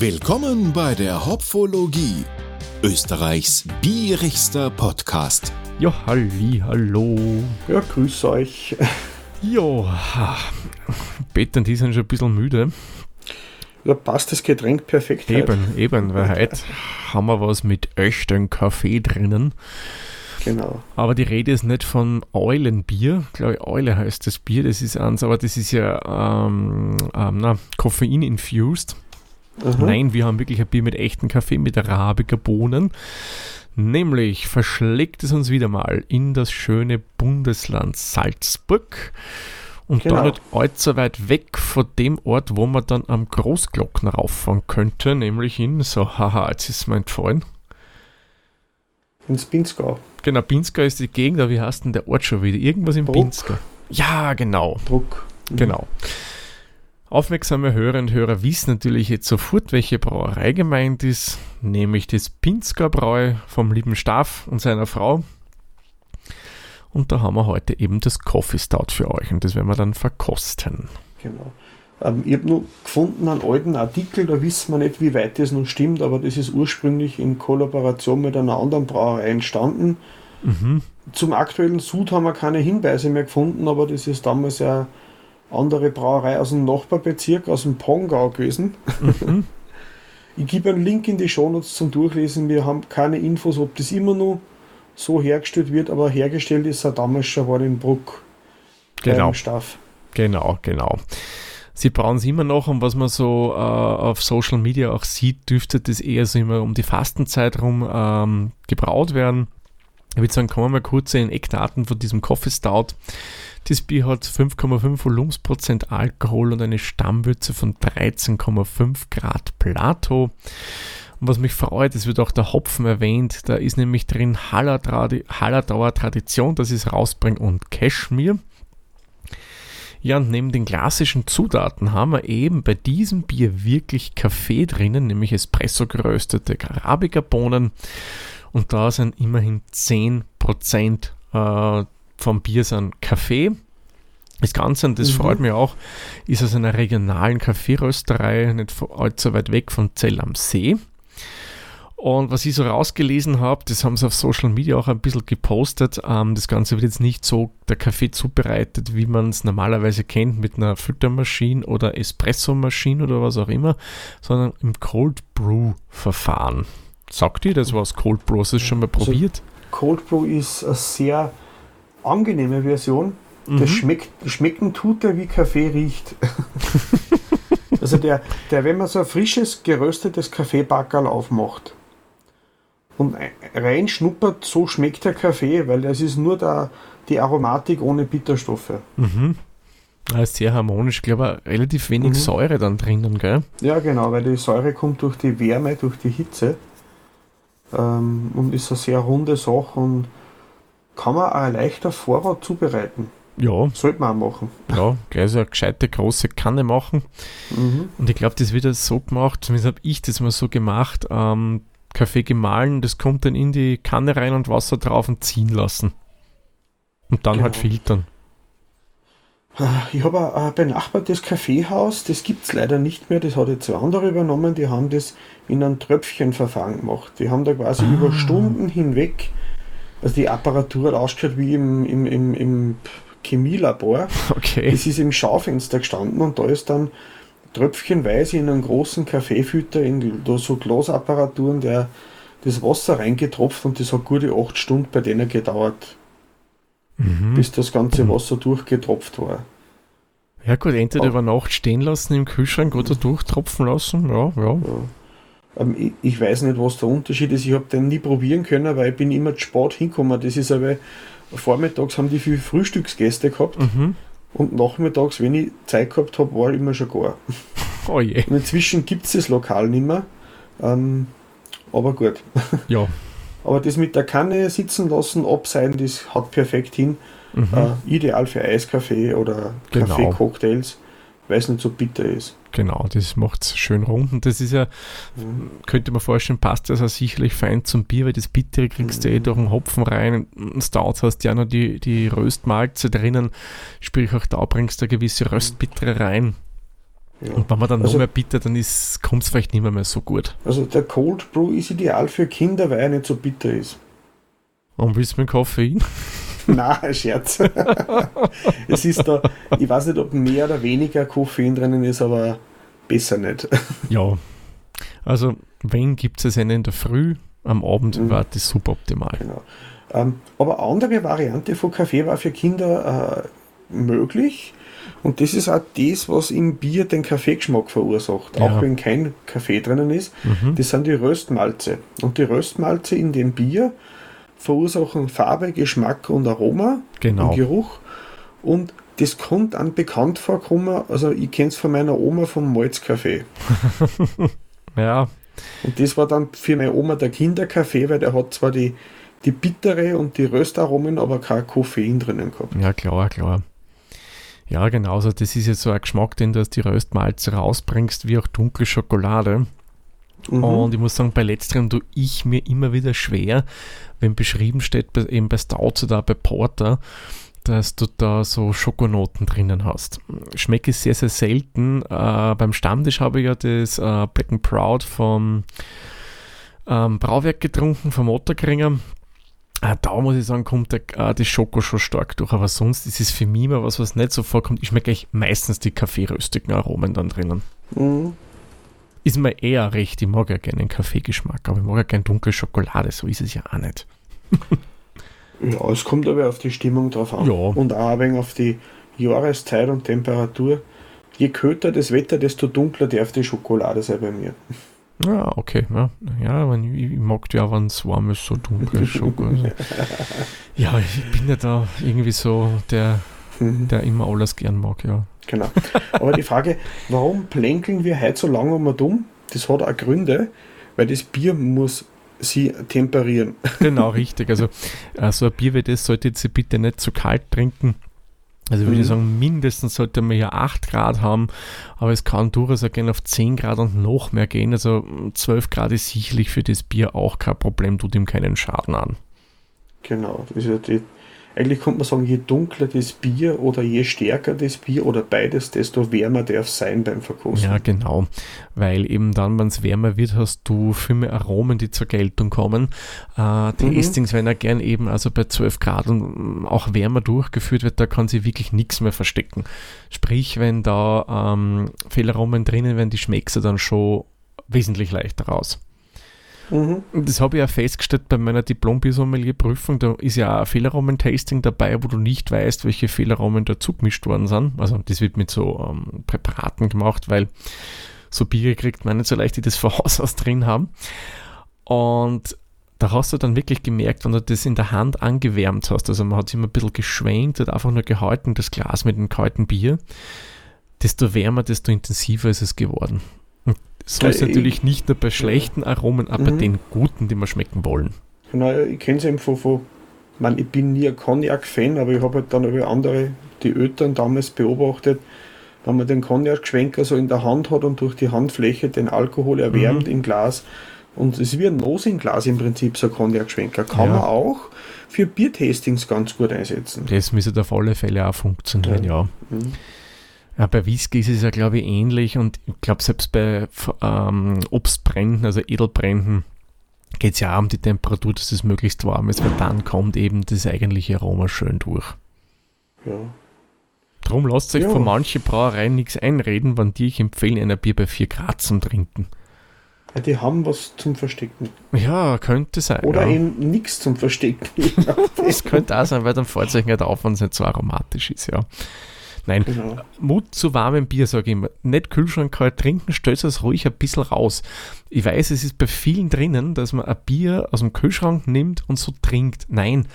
Willkommen bei der Hopfologie, Österreichs bierigster Podcast. Ja, halli, hallo. Ja, grüß euch. Ja, Peter und die sind schon ein bisschen müde. Da passt das Getränk perfekt. Eben, heute. eben, weil heute haben wir was mit echtem Kaffee drinnen. Genau. Aber die Rede ist nicht von Eulenbier. Ich glaube, Eule heißt das Bier, das ist eins, aber das ist ja ähm, ähm, Koffein-infused. Nein, wir haben wirklich ein Bier mit echten Kaffee, mit arabiger Bohnen. Nämlich verschlägt es uns wieder mal in das schöne Bundesland Salzburg. Und genau. da nicht allzu weit weg von dem Ort, wo man dann am Großglockner rauffahren könnte, nämlich in, so, haha, jetzt ist mein entfallen. Ins Pinzgau. Genau, Pinzgau ist die Gegend, aber wie heißt denn der Ort schon wieder? Irgendwas im Pinzgau. Ja, genau. Druck. Mhm. Genau. Aufmerksame Hörerinnen und Hörer wissen natürlich jetzt sofort, welche Brauerei gemeint ist, nämlich das Pinzgau Bräu vom lieben Staff und seiner Frau. Und da haben wir heute eben das Coffee Stout für euch und das werden wir dann verkosten. Genau. Ähm, ich habe nur gefunden einen alten Artikel, da wissen wir nicht, wie weit das nun stimmt, aber das ist ursprünglich in Kollaboration mit einer anderen Brauerei entstanden. Mhm. Zum aktuellen Sud haben wir keine Hinweise mehr gefunden, aber das ist damals ja andere Brauerei aus dem Nachbarbezirk, aus dem Pongau gewesen. Mhm. ich gebe einen Link in die Shownotes zum Durchlesen. Wir haben keine Infos, ob das immer noch so hergestellt wird, aber hergestellt ist er damals schon war in Bruck. Genau. Genau, genau. Sie brauen es immer noch und was man so äh, auf Social Media auch sieht, dürfte das eher so immer um die Fastenzeit rum ähm, gebraut werden. Ich würde sagen, kommen wir mal kurz in Eckdaten von diesem Coffee Stout. Das Bier hat 5,5 Volumensprozent Alkohol und eine Stammwürze von 13,5 Grad Plato. Und was mich freut, es wird auch der Hopfen erwähnt. Da ist nämlich drin Hallertauer Tradition, das ist Rausbring und Cashmere. Ja, und neben den klassischen Zutaten haben wir eben bei diesem Bier wirklich Kaffee drinnen, nämlich Espresso geröstete Arabica-Bohnen. Und da sind immerhin 10% äh, vom Bier sind Kaffee. Das Ganze, und das mhm. freut mich auch, ist aus einer regionalen Kaffeerösterei, nicht allzu weit weg von Zell am See. Und was ich so rausgelesen habe, das haben sie auf Social Media auch ein bisschen gepostet. Ähm, das Ganze wird jetzt nicht so der Kaffee zubereitet, wie man es normalerweise kennt, mit einer Füttermaschine oder Espressomaschine oder was auch immer, sondern im Cold Brew Verfahren. Sagt ihr das was, Cold Brew? Hast du das schon mal also probiert? Cold Brew ist eine sehr angenehme Version. Mhm. Das schmeckt, schmecken tut er, wie Kaffee riecht. also der, der, wenn man so ein frisches, geröstetes Kaffeebackerl aufmacht und reinschnuppert, so schmeckt der Kaffee, weil das ist nur der, die Aromatik ohne Bitterstoffe. Mhm. Ist sehr harmonisch, ich glaube relativ wenig mhm. Säure dann drinnen, gell? Ja, genau, weil die Säure kommt durch die Wärme, durch die Hitze ähm, und ist eine sehr runde Sache und kann man auch leichter Vorrat zubereiten. Ja. Sollte man auch machen. Ja, gleich so eine gescheite große Kanne machen. Mhm. Und ich glaube, das wird so gemacht, zumindest habe ich das mal so gemacht, ähm, Kaffee gemahlen, das kommt dann in die Kanne rein und Wasser drauf und ziehen lassen. Und dann halt genau. halt filtern. Ich habe ein benachbartes Kaffeehaus, das gibt es leider nicht mehr, das hat jetzt zwei andere übernommen, die haben das in ein Tröpfchenverfahren gemacht. Die haben da quasi ah. über Stunden hinweg, also die Apparatur hat ausgeschaut wie im, im, im, im Chemielabor. Okay. Das ist im Schaufenster gestanden und da ist dann tröpfchenweise in einen großen Kaffeefütter in so Glasapparaturen der das Wasser reingetropft und das hat gute acht Stunden bei denen gedauert mhm. bis das ganze mhm. Wasser durchgetropft war. Ja gut, entweder über Nacht stehen lassen im Kühlschrank oder durchtropfen lassen, ja, ja. ja. Ähm, ich, ich, weiß nicht, was der Unterschied ist. Ich habe den nie probieren können, weil ich bin immer zu spät hingekommen. Das ist aber, vormittags haben die viel Frühstücksgäste gehabt mhm. und nachmittags, wenn ich Zeit gehabt habe, war immer schon gar. Oh je. Und inzwischen gibt es das Lokal nicht mehr. Ähm, aber gut. Ja. Aber das mit der Kanne sitzen lassen, abseilen, das hat perfekt hin. Mhm. Äh, ideal für Eiskaffee oder genau. Weil es nicht so bitter ist. Genau, das macht es schön rund. Und das ist ja, mhm. könnte man vorstellen, passt das auch sicherlich fein zum Bier, weil das Bittere kriegst du eh mhm. eh durch den Hopfen rein. Und Stouts hast ja noch die, die Röstmalze drinnen, sprich auch da bringst du eine gewisse Röstbittere rein. Ja. Und wenn man dann also, noch mehr bitter, dann kommt es vielleicht nicht mehr, mehr so gut. Also der Cold Brew ist ideal für Kinder, weil er nicht so bitter ist. Und willst du mit Koffein? Nein, Scherz. es ist da, ich weiß nicht, ob mehr oder weniger Koffein drinnen ist, aber besser nicht. ja. Also, wenn gibt es einen in der Früh, am Abend mhm. war das super optimal. Genau. Ähm, aber andere Variante von Kaffee war für Kinder äh, möglich. Und das ist auch das, was im Bier den Kaffeegeschmack verursacht, ja. auch wenn kein Kaffee drinnen ist. Mhm. Das sind die Röstmalze. Und die Röstmalze in dem Bier verursachen Farbe, Geschmack und Aroma genau. und Geruch. Und das kommt an bekannt vorkommen. Also ich kenne es von meiner Oma vom Malzkaffee. ja. Und das war dann für meine Oma der Kinderkaffee, weil der hat zwar die, die bittere und die Röstaromen, aber kein Koffein drinnen gehabt. Ja, klar, klar. Ja, genauso. Das ist jetzt so ein Geschmack, den du aus die Röstmalze rausbringst, wie auch dunkle Schokolade. Mhm. Und ich muss sagen, bei letzterem tue ich mir immer wieder schwer, wenn beschrieben steht, eben bei Stouts oder bei Porter, dass du da so Schokonoten drinnen hast. Schmecke sehr, sehr selten. Äh, beim Stammtisch habe ich ja das äh, Black and Proud vom ähm, Brauwerk getrunken, vom Otterkringer. Äh, da muss ich sagen, kommt der, äh, die Schoko schon stark durch, aber sonst ist es für mich mal was, was nicht so vorkommt. Ich schmecke meistens die kaffeeröstigen Aromen dann drinnen. Mhm ist mir eher recht. Ich mag ja gerne einen Kaffeegeschmack, aber ich mag ja gerne dunkle Schokolade, so ist es ja auch nicht. ja, es kommt aber auf die Stimmung drauf an. Ja. Und auch ein wenig auf die Jahreszeit und Temperatur. Je kälter das Wetter, desto dunkler darf die Schokolade sein bei mir. Ja, okay. Ja, ja ich, ich mag ja, wenn es warm ist, so dunkel Schokolade. ja, ich bin ja da irgendwie so der, mhm. der immer alles gern mag, ja. Genau. Aber die Frage, warum plänkeln wir heute so lange um und um? Das hat auch Gründe, weil das Bier muss sie temperieren. Genau, richtig. Also äh, so ein Bier wie das sollte sie bitte nicht zu kalt trinken. Also würde mhm. ich sagen, mindestens sollte man ja 8 Grad haben, aber es kann durchaus auch gerne auf 10 Grad und noch mehr gehen. Also 12 Grad ist sicherlich für das Bier auch kein Problem, tut ihm keinen Schaden an. Genau, das ist ja die eigentlich könnte man sagen, je dunkler das Bier oder je stärker das Bier oder beides, desto wärmer darf es sein beim Verkosten. Ja, genau. Weil eben dann, wenn es wärmer wird, hast du viel mehr Aromen, die zur Geltung kommen. Äh, die mhm. Estings werden ja gern eben also bei 12 Grad und auch wärmer durchgeführt wird, da kann sich wirklich nichts mehr verstecken. Sprich, wenn da ähm, Fehlaromen drinnen werden, die schmeckst du dann schon wesentlich leichter raus. Mhm. Das habe ich auch festgestellt bei meiner Diplom-Bisommelier-Prüfung. Da ist ja auch ein Fehlrahmen-Tasting dabei, wo du nicht weißt, welche Fehlrahmen dazu gemischt worden sind. Also das wird mit so ähm, Präparaten gemacht, weil so Biere kriegt man nicht so leicht, die das von Haus aus drin haben. Und da hast du dann wirklich gemerkt, wenn du das in der Hand angewärmt hast, also man hat sich immer ein bisschen geschwenkt, hat einfach nur gehalten, das Glas mit dem kalten Bier, desto wärmer, desto intensiver ist es geworden. So ist natürlich nicht nur bei schlechten Aromen, aber mhm. bei den guten, die wir schmecken wollen. Genau, ich kenne es eben von, von ich, ich bin nie ein Cognac-Fan, aber ich habe halt dann über andere, die Ötern damals beobachtet, wenn man den Cognac-Schwenker so in der Hand hat und durch die Handfläche den Alkohol erwärmt mhm. im Glas. Und es ist wie ein Nos im Glas im Prinzip, so ein Cognac-Schwenker. Kann ja. man auch für Biertastings ganz gut einsetzen. Das müsste auf alle Fälle auch funktionieren, ja. ja. Mhm. Ja, bei Whisky ist es ja, glaube ich, ähnlich und ich glaube, selbst bei ähm, Obstbränden, also Edelbränden, geht es ja auch um die Temperatur, dass es möglichst warm ist, weil dann kommt eben das eigentliche Aroma schön durch. Ja. Darum lasst euch ja. von manchen Brauereien nichts einreden, wann die ich empfehlen, ein Bier bei 4 Grad zum Trinken. Ja, die haben was zum Verstecken. Ja, könnte sein. Oder ja. eben nichts zum Verstecken. das könnte auch sein, weil dann Fahrzeug nicht auf, wenn es nicht so aromatisch ist, ja. Nein, genau. Mut zu warmem Bier, sage ich immer. Nicht Kühlschrank kalt trinken, stellt es ruhig ein bisschen raus. Ich weiß, es ist bei vielen drinnen, dass man ein Bier aus dem Kühlschrank nimmt und so trinkt. Nein,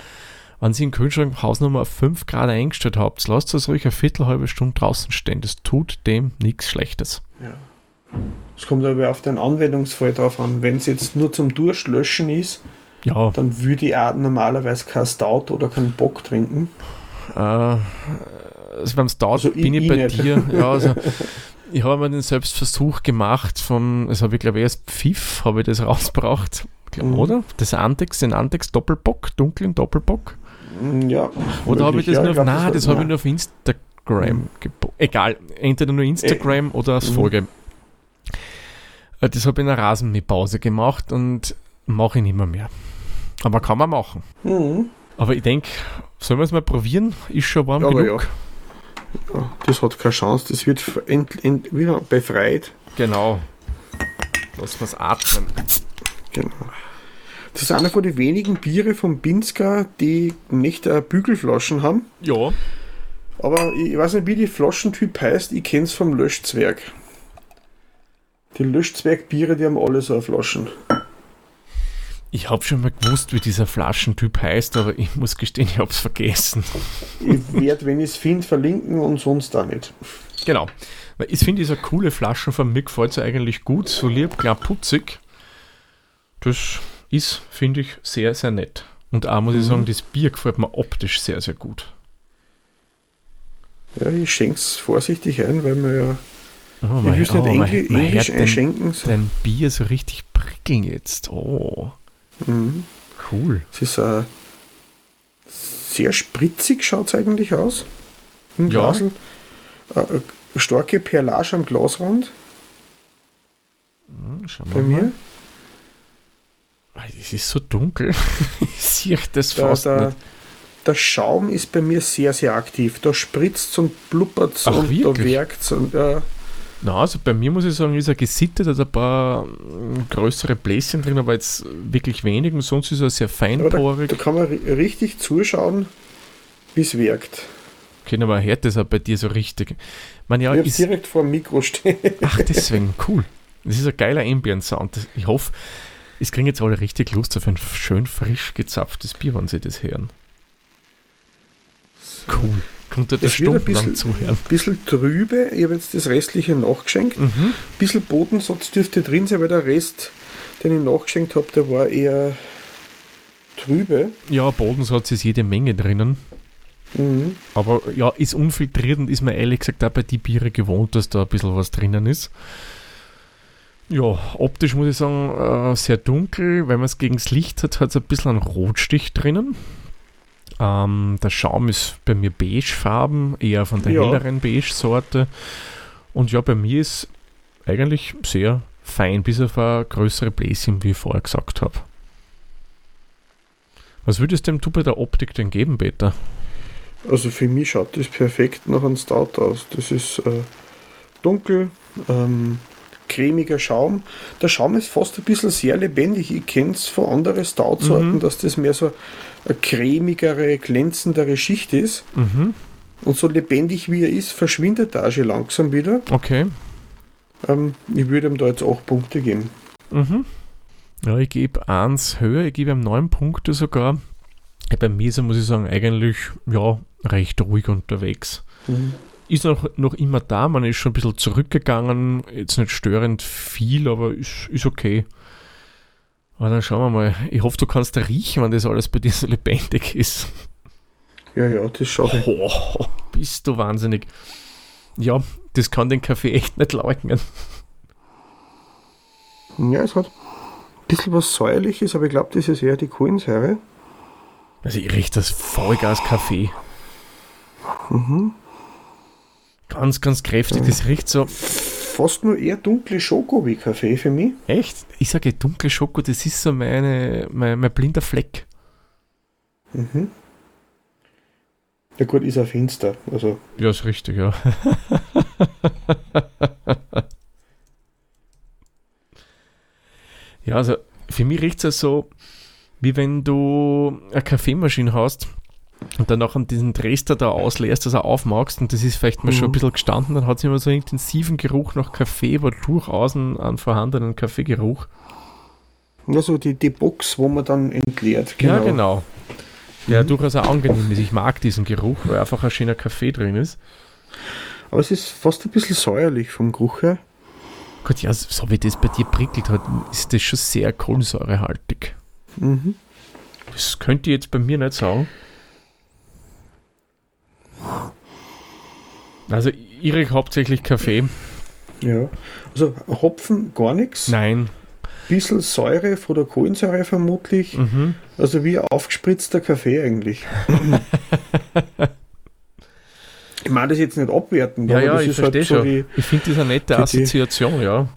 wenn Sie im Kühlschrank Hausnummer auf 5 Grad eingestellt habt, lasst es ruhig eine Viertelhalbe Stunde draußen stehen. Das tut dem nichts Schlechtes. Ja. Es kommt aber auf den Anwendungsfall drauf an. Wenn es jetzt nur zum Durchlöschen ist, ja. dann würde ich auch normalerweise kein Stout oder keinen Bock trinken. Äh, also beim Stout also bin ich, ich bei nicht. dir. Ja, also, ich habe mir den Selbstversuch gemacht von, das habe ich glaube ich erst Pfiff, habe ich das rausgebracht, mhm. oder? Das Antex, den Antex Doppelbock, dunklen Doppelbock. Mm, ja. Oder habe ich das ja, nur auf, nein, das, das habe ich nur auf Insta, mhm. Egal, entweder nur Instagram äh, oder als mhm. Folge. Äh, das habe ich in einer Rasenmähpause gemacht und mache ich nicht mehr, mehr. Aber kann man machen. Mhm. Aber ich denke, sollen wir es mal probieren? Ist schon warm Aber genug. Ja. Das hat keine Chance. Das wird ent, ent, wieder befreit. Genau. Lass es atmen. Genau. Das ist einer von den wenigen Biere von Binska, die nicht äh, Bügelflaschen haben. Ja. Aber ich weiß nicht, wie die Flaschentyp heißt. Ich kenne es vom Löschzwerg. Die Löschzwergbiere, die haben alle so Flaschen. Ich habe schon mal gewusst, wie dieser Flaschentyp heißt, aber ich muss gestehen, ich habe es vergessen. Ich werde, wenn ich es finde, verlinken und sonst auch nicht. Genau. Ich finde diese coole Flaschen von mir gefällt es eigentlich gut, so lieb, klar putzig. Das ist, finde ich, sehr, sehr nett. Und auch muss mhm. ich sagen, das Bier gefällt mir optisch sehr, sehr gut. Ja, ich schenke es vorsichtig ein, weil wir ja. Oh, mein, ich oh, nicht Engl mein, Englisch einschenken. Dein Bier so richtig prickeln jetzt. Oh. Mhm. Cool. Es ist uh, sehr spritzig, schaut es eigentlich aus. Im ja. Glasl. Uh, starke Perlage am Glasrand. Hm, schauen wir Bei mir. Es ist so dunkel. ich sehe das fast da, nicht. Der Schaum ist bei mir sehr, sehr aktiv. Da spritzt und blubbert und wirklich? da werkt und ja. Na, also bei mir muss ich sagen, ist er gesittet, hat ein paar hm, größere Bläschen drin, aber jetzt wirklich wenig und sonst ist er sehr feinporig. Da, da, kann man richtig zuschauen, wie es wirkt. Okay, aber hört das auch bei dir so richtig. Man, ja, ich ist, direkt vor dem Mikro stehen. Ach, deswegen, cool. Das ist ein geiler Ambient-Sound. Ich hoffe, es kriegen jetzt alle richtig Lust auf ein schön frisch gezapftes Bier, wenn sie das hören. Cool. Da das stundenlang zuhören. Ein bisschen trübe. Ich habe jetzt das restliche nachgeschenkt. Mhm. Ein bisschen Bodensatz dürfte drin sein, weil der Rest, den ich nachgeschenkt habe, der war eher trübe. Ja, Bodensatz ist jede Menge drinnen. Mhm. Aber ja, ist unfiltriert und ist mir ehrlich gesagt auch bei die Biere gewohnt, dass da ein bisschen was drinnen ist. Ja, optisch muss ich sagen, äh, sehr dunkel. Wenn man es gegen das Licht hat, hat es ein bisschen einen Rotstich drinnen. Ähm, der Schaum ist bei mir beigefarben, eher von der ja. helleren Beige-Sorte. Und ja, bei mir ist eigentlich sehr fein, bis auf eine größere Bläschen, wie ich vorher gesagt habe. Was würdest dem du bei der Optik denn geben, Peter? Also für mich schaut das perfekt nach einem Stout aus. Das ist äh, dunkel, ähm, cremiger Schaum. Der Schaum ist fast ein bisschen sehr lebendig. Ich kenne es von anderen Stout-Sorten, mhm. dass das mehr so eine cremigere, glänzendere Schicht ist. Mhm. Und so lebendig wie er ist, verschwindet er schon langsam wieder. Okay. Ähm, ich würde ihm da jetzt 8 Punkte geben. Mhm. Ja, ich gebe eins höher, ich gebe ihm 9 Punkte sogar. Bei mir muss ich sagen, eigentlich ja, recht ruhig unterwegs. Mhm. Ist noch, noch immer da, man ist schon ein bisschen zurückgegangen, jetzt nicht störend viel, aber ist, ist okay. Aber dann schauen wir mal. Ich hoffe, du kannst da riechen, wenn das alles bei dir so lebendig ist. Ja, ja, das ich. Oh, bist du wahnsinnig. Ja, das kann den Kaffee echt nicht leugnen. Ja, es hat ein bisschen was Säuerliches, aber ich glaube, das ist eher die Kohlensäure. Also ich rieche das Vollgas-Kaffee. Mhm. Ganz, ganz kräftig. Das riecht so fast nur eher dunkle Schoko wie Kaffee für mich. Echt? Ich sage dunkle Schoko, das ist so meine, mein, mein blinder Fleck. Mhm. Ja gut, ist er finster. Also. Ja, ist richtig, ja. ja, also für mich riecht es ja so, wie wenn du eine Kaffeemaschine hast und dann noch an diesen Dresder da ausleerst, dass er aufmachst und das ist vielleicht mal mhm. schon ein mhm. bisschen gestanden, dann hat es immer so einen intensiven Geruch nach Kaffee, aber durchaus einen, einen vorhandenen Kaffeegeruch. Also die, die Box, wo man dann entleert. Genau. Ja, genau. Der mhm. durchaus auch angenehm ist. Ich mag diesen Geruch, weil einfach ein schöner Kaffee drin ist. Aber es ist fast ein bisschen säuerlich vom Geruch her. Gott, ja, so wie das bei dir prickelt hat, ist das schon sehr kohlensäurehaltig. Mhm. Das könnte ich jetzt bei mir nicht sagen. Also ich rieche hauptsächlich Kaffee. Ja, also Hopfen gar nichts. Nein. Bisschen Säure von der Kohlensäure vermutlich. Mhm. Also wie aufgespritzter Kaffee eigentlich. Ich meine das jetzt nicht abwerten, ja, ja, ich verstehe halt so schon. ich finde das eine nette Assoziation, ja.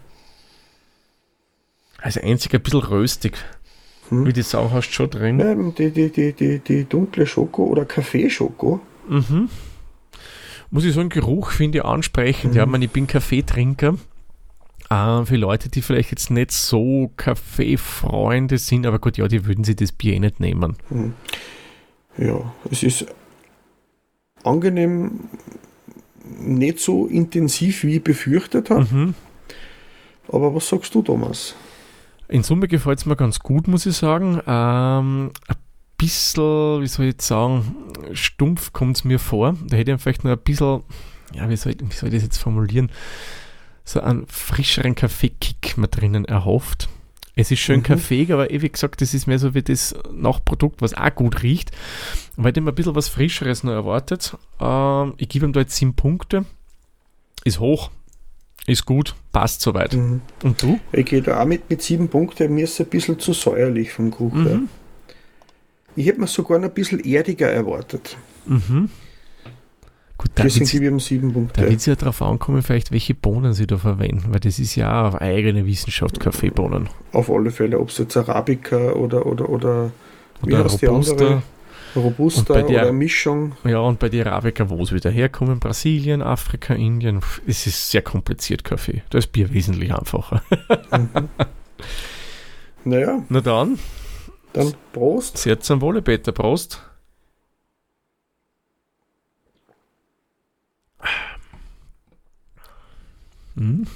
Also einzig ein bisschen röstig. Hm. Wie die Sau hast du schon drin. Ja, die, die, die, die, die dunkle Schoko oder Kaffeeschoko. Mhm. Muss ich sagen, Geruch finde ich ansprechend. Mhm. Ja, ich, meine, ich bin Kaffeetrinker. Äh, für Leute, die vielleicht jetzt nicht so Kaffeefreunde sind, aber gut, ja, die würden sich das Bier eh nicht nehmen. Mhm. Ja, es ist angenehm, nicht so intensiv, wie ich befürchtet habe. Mhm. Aber was sagst du, Thomas? In Summe gefällt es mir ganz gut, muss ich sagen. Ähm, ein bisschen, wie soll ich jetzt sagen, stumpf kommt es mir vor. Da hätte ich vielleicht noch ein bisschen, ja, wie soll, ich, wie soll ich das jetzt formulieren, so einen frischeren Kaffeekick mal drinnen erhofft. Es ist schön mhm. kaffeeig, aber eh, wie gesagt, das ist mehr so wie das Nachprodukt, was auch gut riecht. Weil ich mir ein bisschen was Frischeres noch erwartet. Ähm, ich gebe ihm da jetzt sieben Punkte. Ist hoch, ist gut, passt soweit. Mhm. Und du? Ich gehe da auch mit, mit sieben Punkten. Mir ist es ein bisschen zu säuerlich vom Geruch mhm. Ich hätte mir sogar noch ein bisschen erdiger erwartet. Mhm. Gut, da Deswegen gebe ich ihm sieben Punkte. Da wird es ja darauf ankommen, vielleicht welche Bohnen sie da verwenden, weil das ist ja auf eigene Wissenschaft Kaffeebohnen. Auf alle Fälle, ob es jetzt Arabica oder, oder, oder, wie oder heißt Robusta. die andere? Robusta der, oder Mischung. Ja, und bei den Arabica, wo es wieder herkommen, Brasilien, Afrika, Indien, es ist sehr kompliziert Kaffee. Da ist Bier wesentlich einfacher. mhm. Naja. Na dann. Dann Prost. Sehr zum Wohle, Peter. Prost. Mhm.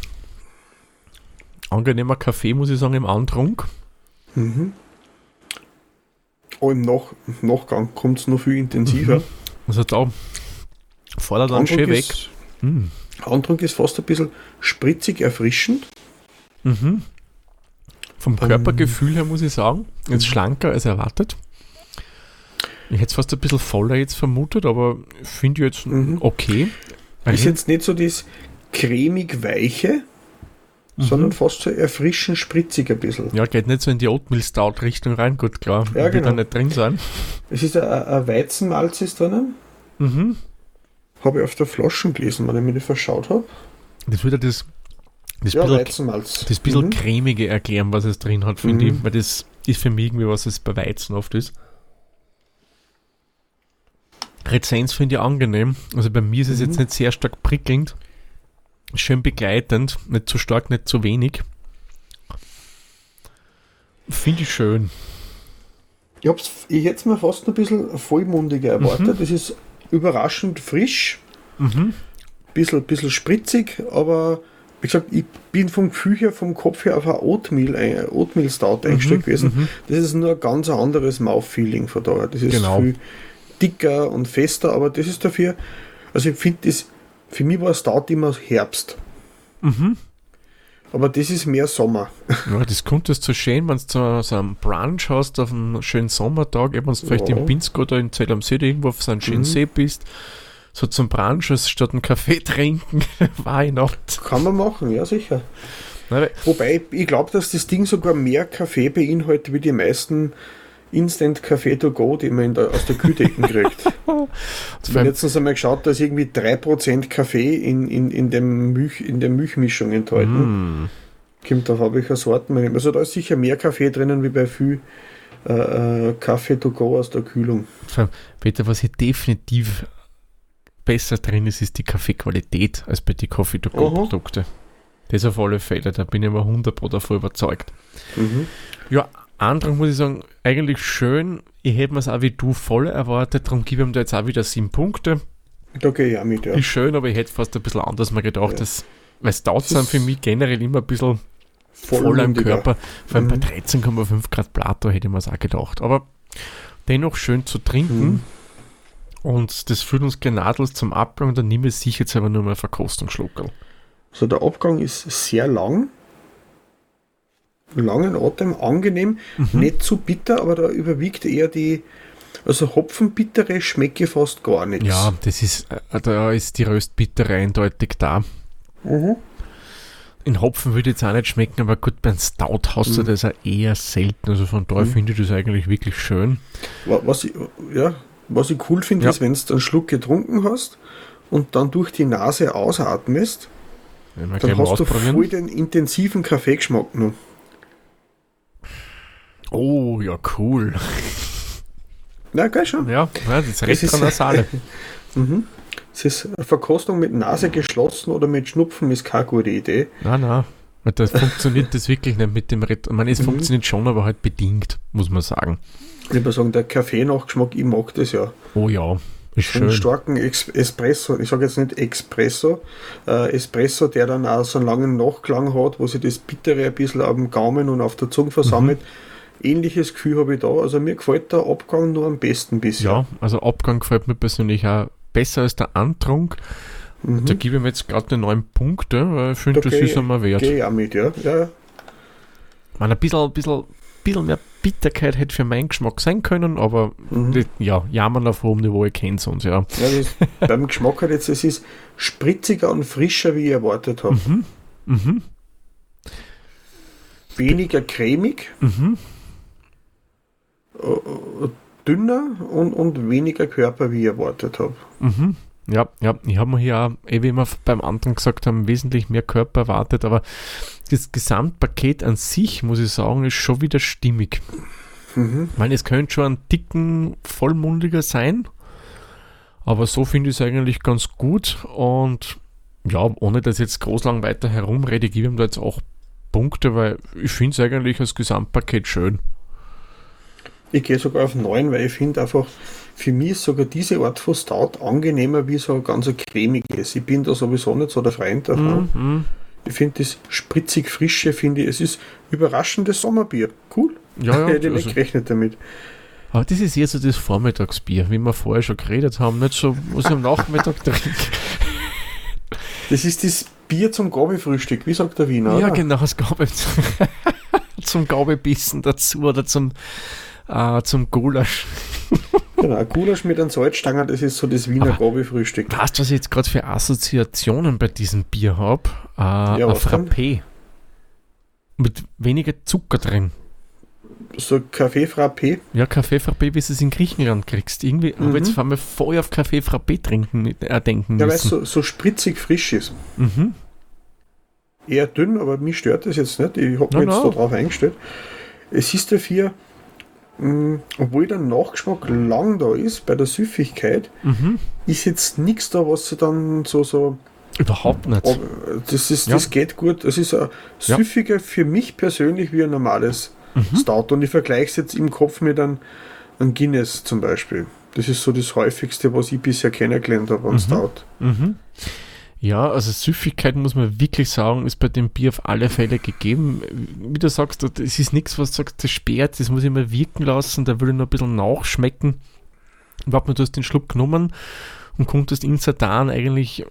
Angenehmer Kaffee, muss ich sagen, im Antrunk. Mhm. Oh, im Nach Nachgang kommt es noch viel intensiver. Mhm. Also da fordert dann schön weg. Ist, mhm. Antrunk ist fast ein bisschen spritzig erfrischend. Mhm. Vom Körpergefühl her muss ich sagen, jetzt mhm. schlanker als erwartet. Ich hätte es fast ein bisschen voller jetzt vermutet, aber finde ich jetzt mhm. okay. Ist jetzt nicht so das cremig-weiche, mhm. sondern fast so erfrischend spritzig ein bisschen. Ja, geht nicht so in die Oatmeal Stout Richtung rein, gut klar. Ja, genau. da nicht drin sein. Es ist ein, Weizenmalz ist drinnen. Mhm. Habe ich auf der Flasche gelesen, wenn ich mir die verschaut habe. Das würde das, das ja, bisschen. Das bisschen mhm. cremige erklären, was es drin hat, finde mhm. ich. Weil das ist für mich irgendwie, was es bei Weizen oft ist. Rezenz finde ich angenehm. Also bei mir ist es mhm. jetzt nicht sehr stark prickelnd schön begleitend, nicht zu stark, nicht zu wenig. Finde ich schön. Ich, ich hätte es mir fast ein bisschen vollmundiger erwartet. Mhm. Es ist überraschend frisch, mhm. bisschen, bisschen spritzig, aber wie gesagt, ich bin vom Gefühl her, vom Kopf her auf ein Oatmeal, Oatmeal Stout mhm. eingestellt gewesen. Mhm. Das ist nur ein ganz anderes Mouthfeeling von daher. Das ist genau. viel dicker und fester, aber das ist dafür, also ich finde das für mich war Stout immer Herbst. Mhm. Aber das ist mehr Sommer. Ja, das kommt das zu schön, wenn du so einen Brunch hast auf einem schönen Sommertag, wenn du vielleicht ja. im Pinsk oder in Zell am See irgendwo auf so einem schönen mhm. See bist, so zum Brunch statt einen Kaffee trinken, why not? Kann man machen, ja sicher. Wobei, ich glaube, dass das Ding sogar mehr Kaffee beinhaltet wie die meisten Instant Café to go, die man der, aus der Kühldecken kriegt. ich habe letztens einmal geschaut, da ist irgendwie 3% Kaffee in, in, in, dem Milch, in der Milchmischung enthalten. Mm. Kommt auf welcher Sorten man nimmt. Also da ist sicher mehr Kaffee drinnen wie bei viel äh, äh, Kaffee to go aus der Kühlung. Peter, was hier definitiv besser drin ist, ist die Kaffeequalität als bei den Coffee to go Produkten. Das auf alle Fälle, da bin ich immer 100% davon überzeugt. Mhm. Ja, Antrag muss ich sagen, eigentlich schön. Ich hätte mir es auch wie du voll erwartet, darum gebe ich ihm da jetzt auch wieder sieben Punkte. Da gehe ich auch mit, ja. Ist schön, aber ich hätte fast ein bisschen anders mal gedacht, ja. dass, weil Stouts sind für mich generell immer ein bisschen voller im Körper. Vor allem mhm. bei 13,5 Grad Plato hätte ich mir es auch gedacht. Aber dennoch schön zu trinken. Mhm. Und das führt uns genadlos zum Abgang. Dann nehme ich sicher jetzt aber nur mal Verkostungsschluckerl. Also der Abgang ist sehr lang langen Atem, angenehm, mhm. nicht zu bitter, aber da überwiegt eher die, also Hopfenbittere schmecke fast gar nichts. Ja, das ist, äh, da ist die Röstbittere eindeutig da. Mhm. In Hopfen würde jetzt auch nicht schmecken, aber gut, beim Stout hast du mhm. das auch eher selten. Also von daher mhm. finde ich das eigentlich wirklich schön. Was ich, ja, was ich cool finde, ja. ist, wenn du einen Schluck getrunken hast und dann durch die Nase ausatmest, dann hast du voll den intensiven Kaffeegeschmack noch. Oh, ja, cool. Na, geil schon. Ja, ja das ist recht Nasale. mhm. Es ist Verkostung mit Nase geschlossen oder mit Schnupfen ist keine gute Idee. Nein, nein. Das funktioniert das wirklich nicht mit dem Ret Ich meine, es mhm. funktioniert schon, aber halt bedingt, muss man sagen. Ich würde sagen, der Kaffee-Nachgeschmack, ich mag das ja. Oh ja, ist schön. Einen starken Espresso, ich sage jetzt nicht Espresso, äh, Espresso, der dann auch so einen langen Nachklang hat, wo sich das Bittere ein bisschen auf dem Gaumen und auf der Zunge versammelt. Mhm ähnliches Gefühl habe ich da. Also mir gefällt der Abgang nur am besten bisher. Ja, also Abgang gefällt mir persönlich auch besser als der Antrunk. Mhm. Da gebe ich mir jetzt gerade den neuen Punkte, weil ich finde, das ist einmal wert. Gehe auch mit, ja. ja. Man, ein bisschen, bisschen, bisschen mehr Bitterkeit hätte für meinen Geschmack sein können, aber mhm. ja, jammern auf hohem Niveau, ich kenne es uns, ja. ja ist, beim Geschmack halt jetzt, es ist spritziger und frischer, wie ich erwartet habe. Mhm. Mhm. Weniger cremig. Mhm. Äh, dünner und, und weniger Körper, wie ich erwartet habe. Ja, ja, ich habe mir hier auch, eh wie wir beim anderen gesagt haben, wesentlich mehr Körper erwartet, aber das Gesamtpaket an sich, muss ich sagen, ist schon wieder stimmig. Mhm. Ich meine, es könnte schon ein dicken, vollmundiger sein, aber so finde ich es eigentlich ganz gut und ja, ohne dass ich jetzt groß lang weiter herumrede, gebe ich ihm da jetzt auch Punkte, weil ich finde es eigentlich als Gesamtpaket schön. Ich gehe sogar auf 9, weil ich finde einfach, für mich ist sogar diese Art von Stout angenehmer wie so ein ganz cremiges. Ich bin da sowieso nicht so der Freund davon. Mhm. Ich finde das spritzig frische, finde ich, es ist überraschendes Sommerbier. Cool. Ja, ja. Hätte ich also, nicht gerechnet damit. Aber das ist eher so das Vormittagsbier, wie wir vorher schon geredet haben, nicht so, was ich am Nachmittag trinke. Das ist das Bier zum Gabelfrühstück, wie sagt der Wiener? Ja, oder? genau, das Gabe zum Gabebissen dazu oder zum äh, zum Gulasch. genau, ein Gulasch mit einem Salzstangen, das ist so das Wiener Gabi-Frühstück. Weißt du, was ich jetzt gerade für Assoziationen bei diesem Bier habe? Äh, ja, ein Frappé. Mit weniger Zucker drin. So Kaffee Frappé? Ja, Kaffee Frappé, wie du es in Griechenland kriegst. Irgendwie mhm. ich jetzt vor allem voll auf Kaffee Frappé trinken, äh, denken ja, weil es so, so spritzig frisch ist. Mhm. Eher dünn, aber mich stört das jetzt nicht. Ich habe mich no, jetzt no. darauf eingestellt. Es ist dafür obwohl der Nachgeschmack lang da ist, bei der Süffigkeit, mhm. ist jetzt nichts da, was sie dann so, so. Überhaupt nicht. Das, ist, ja. das geht gut. Es ist süffiger ja. für mich persönlich wie ein normales mhm. Stout. Und ich vergleiche es jetzt im Kopf mit einem, einem Guinness zum Beispiel. Das ist so das häufigste, was ich bisher kennengelernt habe an mhm. Stout. Mhm. Ja, also Süffigkeit muss man wirklich sagen, ist bei dem Bier auf alle Fälle gegeben. Wie du sagst, es ist nichts, was du sagst, das sperrt, das muss ich mal wirken lassen, da würde ich noch ein bisschen nachschmecken. Überhaupt nur, du hast den Schluck genommen und konntest instantan eigentlich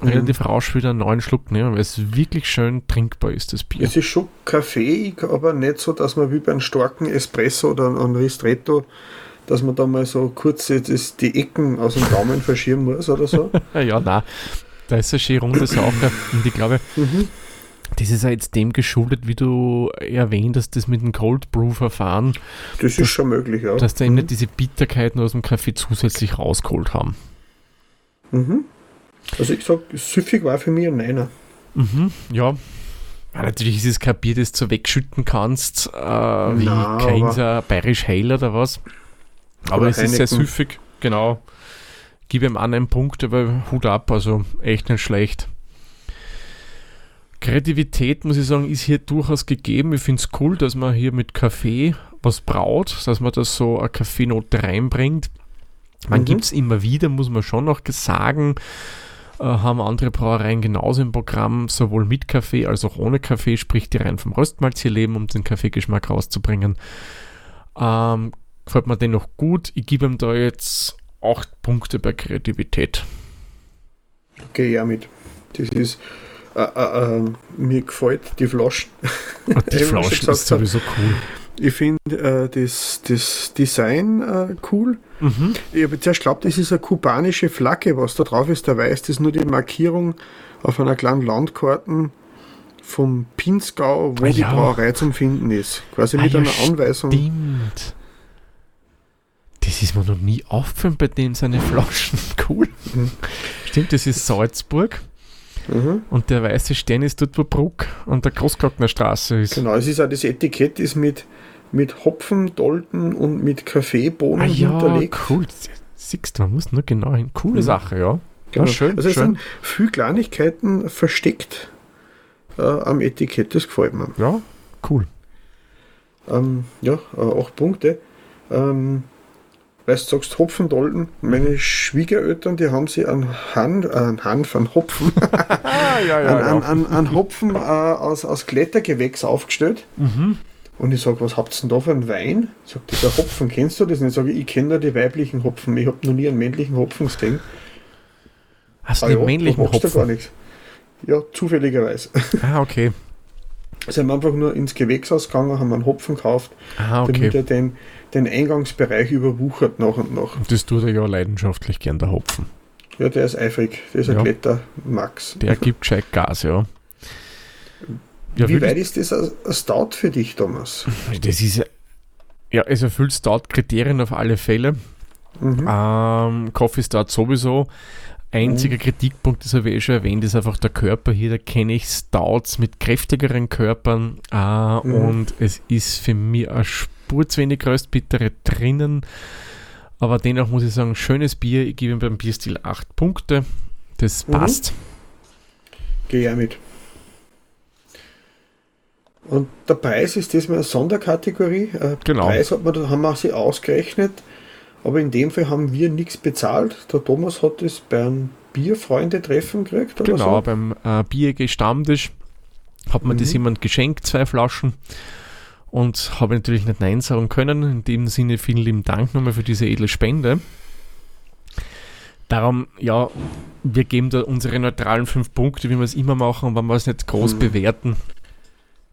mhm. relativ rasch wieder einen neuen Schluck nehmen, weil es wirklich schön trinkbar ist, das Bier. Es ist schon kaffeeig, aber nicht so, dass man wie bei einem starken Espresso oder einem Ristretto dass man da mal so kurz jetzt die Ecken aus dem Gaumen verschieben muss oder so. ja, nein. Da ist eine schön runde Sache. Und ich glaube, mhm. das ist ja jetzt dem geschuldet, wie du erwähnt hast, das mit dem Cold Brew-Verfahren. Das ist dass, schon möglich, ja. Dass da mhm. eben diese Bitterkeiten aus dem Kaffee zusätzlich rausgeholt haben. Mhm. Also ich sag, süffig war für mich ein Neiner. Mhm, ja. ja. Natürlich ist es kein Bier, das du wegschütten kannst, äh, wie kein bayerisch Hell oder was. Aber es ist sehr süffig, genau gebe ihm an einen Punkt, aber Hut ab, also echt nicht schlecht. Kreativität, muss ich sagen, ist hier durchaus gegeben. Ich finde es cool, dass man hier mit Kaffee was braut, dass man das so eine Kaffeenote reinbringt. Man mhm. gibt es immer wieder, muss man schon noch sagen. Äh, haben andere Brauereien genauso im Programm, sowohl mit Kaffee als auch ohne Kaffee, sprich die rein vom Röstmalz hier leben, um den Kaffeegeschmack rauszubringen. Ähm, gefällt mir dennoch gut. Ich gebe ihm da jetzt 8 Punkte bei Kreativität. Okay, ja, mit. Das ist. Äh, äh, äh, mir gefällt die Flaschen. Ah, die Flaschen ist sowieso cool. Ich finde äh, das, das Design äh, cool. Mhm. Ich habe zuerst geglaubt, das ist eine kubanische Flagge, was da drauf ist. Da weiß das nur die Markierung auf einer kleinen Landkarte vom Pinzgau, wo ah, die Brauerei zum Finden ist. Quasi ah, mit ja, einer Anweisung. Stimmt. Das ist mir noch nie aufgefallen bei dem seine Flaschen. Cool. Stimmt, das ist Salzburg. Mhm. Und der weiße Stern ist dort, wo Bruck an der Großglockner Straße ist. Genau, es ist auch das Etikett ist mit, mit Hopfen, Dolden und mit Kaffeebohnen ah, ja, hinterlegt. cool. Siehst du, man muss nur genau hin. Coole mhm. Sache, ja. Genau. Ja, schön, also es schön. sind viele Kleinigkeiten versteckt äh, am Etikett, das gefällt mir. Ja, cool. Ähm, ja, äh, acht Punkte. Ähm, weil du sagst Hopfendolden, meine Schwiegereltern, die haben sie an Hand, äh, an Hanf, an Hopfen, ah, ja, ja, an, an, an, Hopfen äh, aus, aus Klettergewächs aufgestellt. Mhm. Und ich sage, was habt ihr denn da für einen Wein? Sagt der Hopfen, kennst du das? Und ich sage, ich kenne nur die weiblichen Hopfen, ich habe noch nie einen männlichen Hopfen gesehen. Hast du ah, den ja, männlichen Hopfen? gar nichts. Ja, zufälligerweise. Ah, okay. Sind wir einfach nur ins Gewächshaus gegangen, haben einen Hopfen gekauft, ah, okay. damit er den, den Eingangsbereich überwuchert nach und nach. Das tut er ja leidenschaftlich gern, der Hopfen. Ja, der ist eifrig. Der ist ein ja. Kletter Max. Der gibt gescheit Gas, ja. ja Wie weit ist das ein Stout für dich, Thomas? Das ist ja, es erfüllt Stout-Kriterien auf alle Fälle. Mhm. Ähm, Coffee Stout sowieso. Einziger mhm. Kritikpunkt, das habe ich eh schon erwähnt, ist einfach der Körper hier. Da kenne ich Stouts mit kräftigeren Körpern äh, mhm. und es ist für mich eine Spur zu wenig Röstbittere drinnen. Aber dennoch muss ich sagen, schönes Bier. Ich gebe ihm beim Bierstil 8 Punkte. Das mhm. passt. Gehe ja mit. Und der Preis ist diesmal eine Sonderkategorie. Äh, genau. Preis hat man, haben wir sie ausgerechnet. Aber in dem Fall haben wir nichts bezahlt. Der Thomas hat es beim Bierfreunde-Treffen gekriegt. Oder genau, so? beim äh, BIG Stammtisch hat mir mhm. das jemand geschenkt, zwei Flaschen. Und habe natürlich nicht Nein sagen können. In dem Sinne vielen lieben Dank nochmal für diese edle Spende. Darum, ja, wir geben da unsere neutralen fünf Punkte, wie wir es immer machen, wenn wir es nicht groß mhm. bewerten.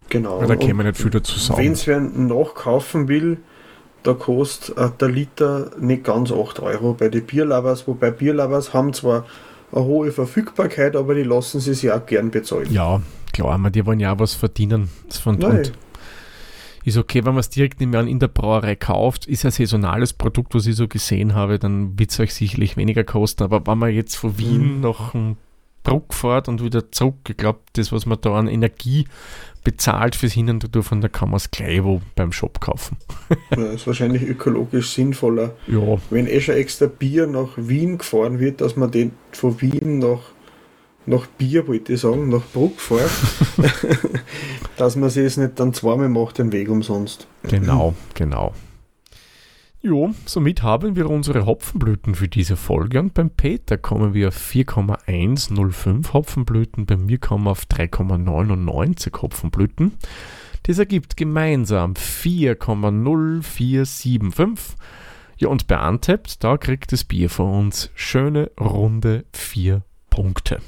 Genau. Da käme nicht viel dazu sagen. Wenn es wer nachkaufen will, da kostet äh, der Liter nicht ganz 8 Euro bei den Bierlovers, wobei Bierlovers haben zwar eine hohe Verfügbarkeit, aber die lassen sie sich auch gern bezahlen. Ja, klar, aber die wollen ja auch was verdienen. Von, und ist okay, wenn man es direkt in der Brauerei kauft, ist ein saisonales Produkt, was ich so gesehen habe, dann wird es euch sicherlich weniger kosten. Aber wenn man jetzt von Wien mhm. nach Bruck fährt und wieder zurück, ich glaube, das, was man da an Energie bezahlt fürs Hin und Her da kann man es gleich wo beim Shop kaufen. ja, ist wahrscheinlich ökologisch sinnvoller. Ja. Wenn eh schon extra Bier nach Wien gefahren wird, dass man den von Wien nach, nach Bier, wollte ich sagen, nach Bruck fährt, dass man sich es nicht dann zweimal macht, den Weg umsonst. Genau, genau. Jo, somit haben wir unsere Hopfenblüten für diese Folge und beim Peter kommen wir auf 4,105 Hopfenblüten, bei mir kommen wir auf 3,99 Hopfenblüten. Das ergibt gemeinsam 4,0475. Ja, und bei Untapped, da kriegt das Bier von uns schöne runde 4 Punkte.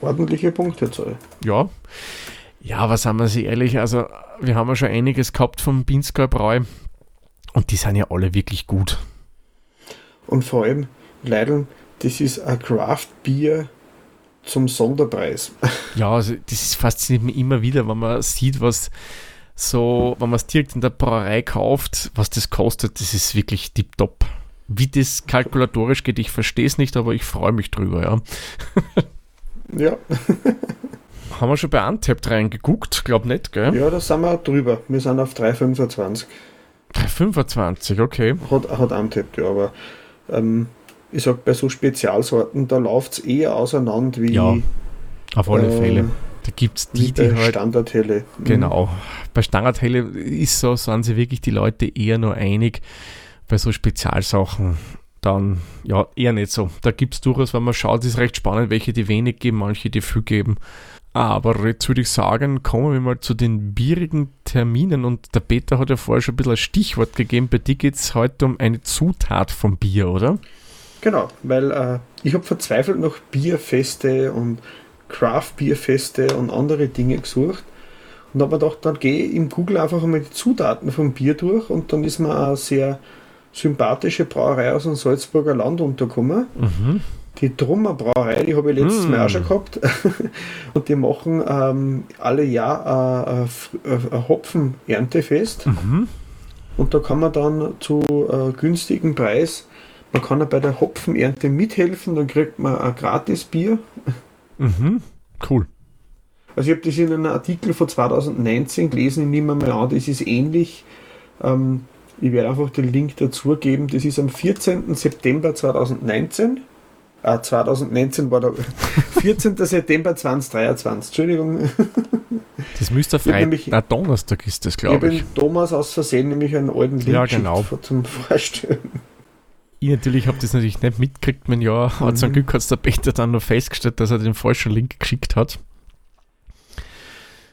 Ordentliche Punktezahl. Ja. Ja, was haben wir sie ehrlich, also wir haben ja schon einiges gehabt vom Pinsker Bräu. Und die sind ja alle wirklich gut. Und vor allem, Leidl, das ist ein Craft-Bier zum Sonderpreis. Ja, also das ist fasziniert mich immer wieder, wenn man sieht, was so, wenn man es direkt in der Brauerei kauft, was das kostet, das ist wirklich tipptopp. Wie das kalkulatorisch geht, ich verstehe es nicht, aber ich freue mich drüber, ja. ja. Haben wir schon bei Untapped reingeguckt? Glaub nicht, gell? Ja, da sind wir drüber. Wir sind auf 3,25. 25, okay. Hat, hat antippt, ja, aber ähm, ich sag bei so Spezialsorten, da läuft es eher auseinander wie. Ja, auf alle äh, Fälle. Da gibt es die, die halt. Standardhelle. Mhm. Genau. Bei Standardhelle ist so, sind sich wirklich die Leute eher nur einig. Bei so Spezialsachen dann ja eher nicht so. Da gibt es durchaus, wenn man schaut, ist recht spannend, welche die wenig geben, manche die viel geben. Aber jetzt würde ich sagen, kommen wir mal zu den bierigen Terminen. Und der Peter hat ja vorher schon ein bisschen ein Stichwort gegeben. Bei dir geht es heute um eine Zutat vom Bier, oder? Genau, weil äh, ich habe verzweifelt nach Bierfeste und Craft-Bierfeste und andere Dinge gesucht. Und habe mir gedacht, dann gehe ich im Google einfach einmal die Zutaten vom Bier durch und dann ist mir eine sehr sympathische Brauerei aus dem Salzburger Land untergekommen. Mhm die Trummer Brauerei, die habe ich letztes mm. Mal auch schon gehabt. und die machen ähm, alle Jahr ein, ein, ein Hopfen-Erntefest. Mhm. Und da kann man dann zu äh, günstigen Preis, man kann ja bei der Hopfenernte mithelfen, dann kriegt man ein gratis Bier. Mhm, cool. Also ich habe das in einem Artikel von 2019 gelesen, ich nehme mal an, das ist ähnlich. Ähm, ich werde einfach den Link dazu geben. Das ist am 14. September 2019. Ah, 2019 war der 14. September 2023. Entschuldigung. Das müsste Freitag, ah, Donnerstag ist das, glaube ich. Ich habe Thomas aus Versehen nämlich einen alten Link ja, genau. zum Vorstellen. Ich natürlich habe das natürlich nicht mitgekriegt, mein Jahr. Mhm. Zum Glück hat der Peter dann noch festgestellt, dass er den falschen Link geschickt hat.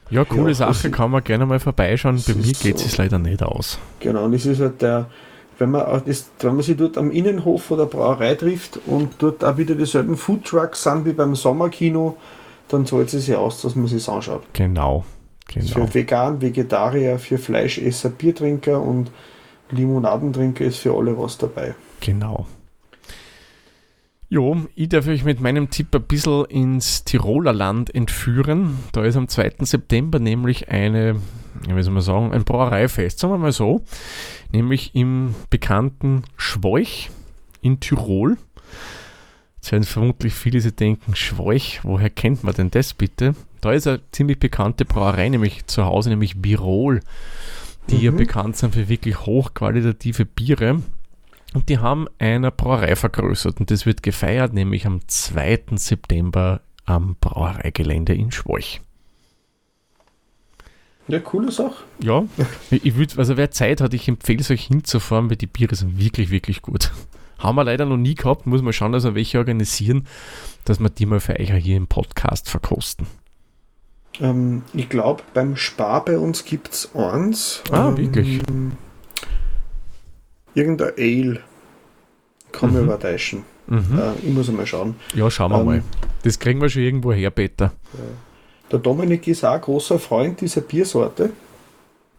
Ja, coole ja, Sache, kann man gerne mal vorbeischauen. Bei mir geht es so. leider nicht aus. Genau, und es ist halt der, wenn man, das, wenn man sich dort am Innenhof von der Brauerei trifft und dort auch wieder dieselben Foodtrucks sind wie beim Sommerkino, dann zahlt es sich aus, dass man sich anschaut. Genau. genau. Für Vegan, Vegetarier, für Fleischesser, Biertrinker und Limonadentrinker ist für alle was dabei. Genau. Jo, ich darf euch mit meinem Tipp ein bisschen ins Tiroler Land entführen. Da ist am 2. September nämlich eine, wie soll man sagen, ein Brauereifest, sagen wir mal so, nämlich im bekannten Schweuch in Tirol. Jetzt werden vermutlich viele sich denken, Schweuch, woher kennt man denn das bitte? Da ist eine ziemlich bekannte Brauerei, nämlich zu Hause, nämlich Birol, die mhm. ja bekannt sind für wirklich hochqualitative Biere. Und die haben eine Brauerei vergrößert und das wird gefeiert, nämlich am 2. September am Brauereigelände in Schwolch. Ja, coole Sache. Ja, ich würde, also wer Zeit hat, ich empfehle es euch hinzufahren, weil die Biere sind wirklich, wirklich gut. Haben wir leider noch nie gehabt, muss man schauen, dass wir welche organisieren, dass wir die mal für euch hier im Podcast verkosten. Ähm, ich glaube, beim Spar bei uns gibt es eins. Ah, ähm, wirklich? Irgendein Ale kann mhm. man übertäuschen. Mhm. Äh, ich muss einmal schauen. Ja, schauen wir ähm, mal. Das kriegen wir schon irgendwo her, Peter. Der Dominik ist auch ein großer Freund dieser Biersorte.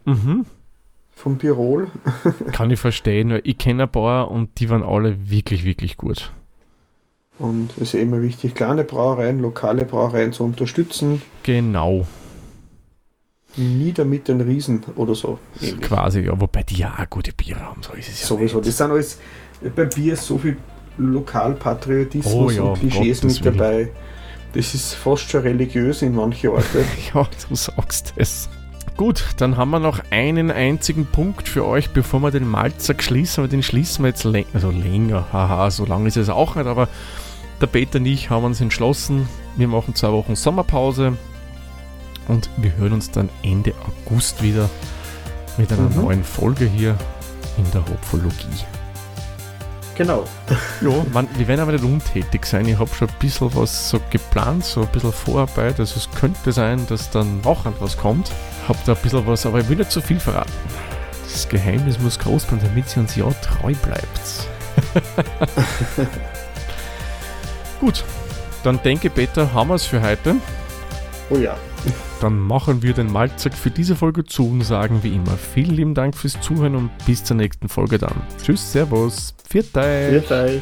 Mhm. Vom Tirol. kann ich verstehen, weil ich kenne ein paar und die waren alle wirklich, wirklich gut. Und es ist immer wichtig, kleine Brauereien, lokale Brauereien zu unterstützen. Genau nie damit ein Riesen oder so. Ähnlich. Quasi, ja, wobei die ja auch gute Biere haben, so ist es ja. Sowieso, nicht. das sind alles, beim Bier ist so viel Lokalpatriotismus oh, ja, und Klischees mit dabei. Das ist fast schon religiös in manchen Orten. ja, du sagst es. Gut, dann haben wir noch einen einzigen Punkt für euch, bevor wir den Malzer schließen. Aber den schließen wir jetzt länger, also länger, haha, so lange ist es auch nicht, aber der Peter und ich haben uns entschlossen, wir machen zwei Wochen Sommerpause und wir hören uns dann Ende August wieder mit einer mhm. neuen Folge hier in der Hopfologie. Genau. ja, man, wir werden aber nicht untätig sein. Ich habe schon ein bisschen was so geplant, so ein bisschen Vorarbeit. Also es könnte sein, dass dann noch etwas kommt. Hab da ein bisschen was, aber ich will nicht zu viel verraten. Das Geheimnis muss groß bleiben, damit sie uns ja treu bleibt. Gut, dann denke Peter, haben wir es für heute. Oh ja. Dann machen wir den Malzack für diese Folge zu und sagen wie immer vielen lieben Dank fürs Zuhören und bis zur nächsten Folge dann. Tschüss, Servus, viert euch. Viert euch.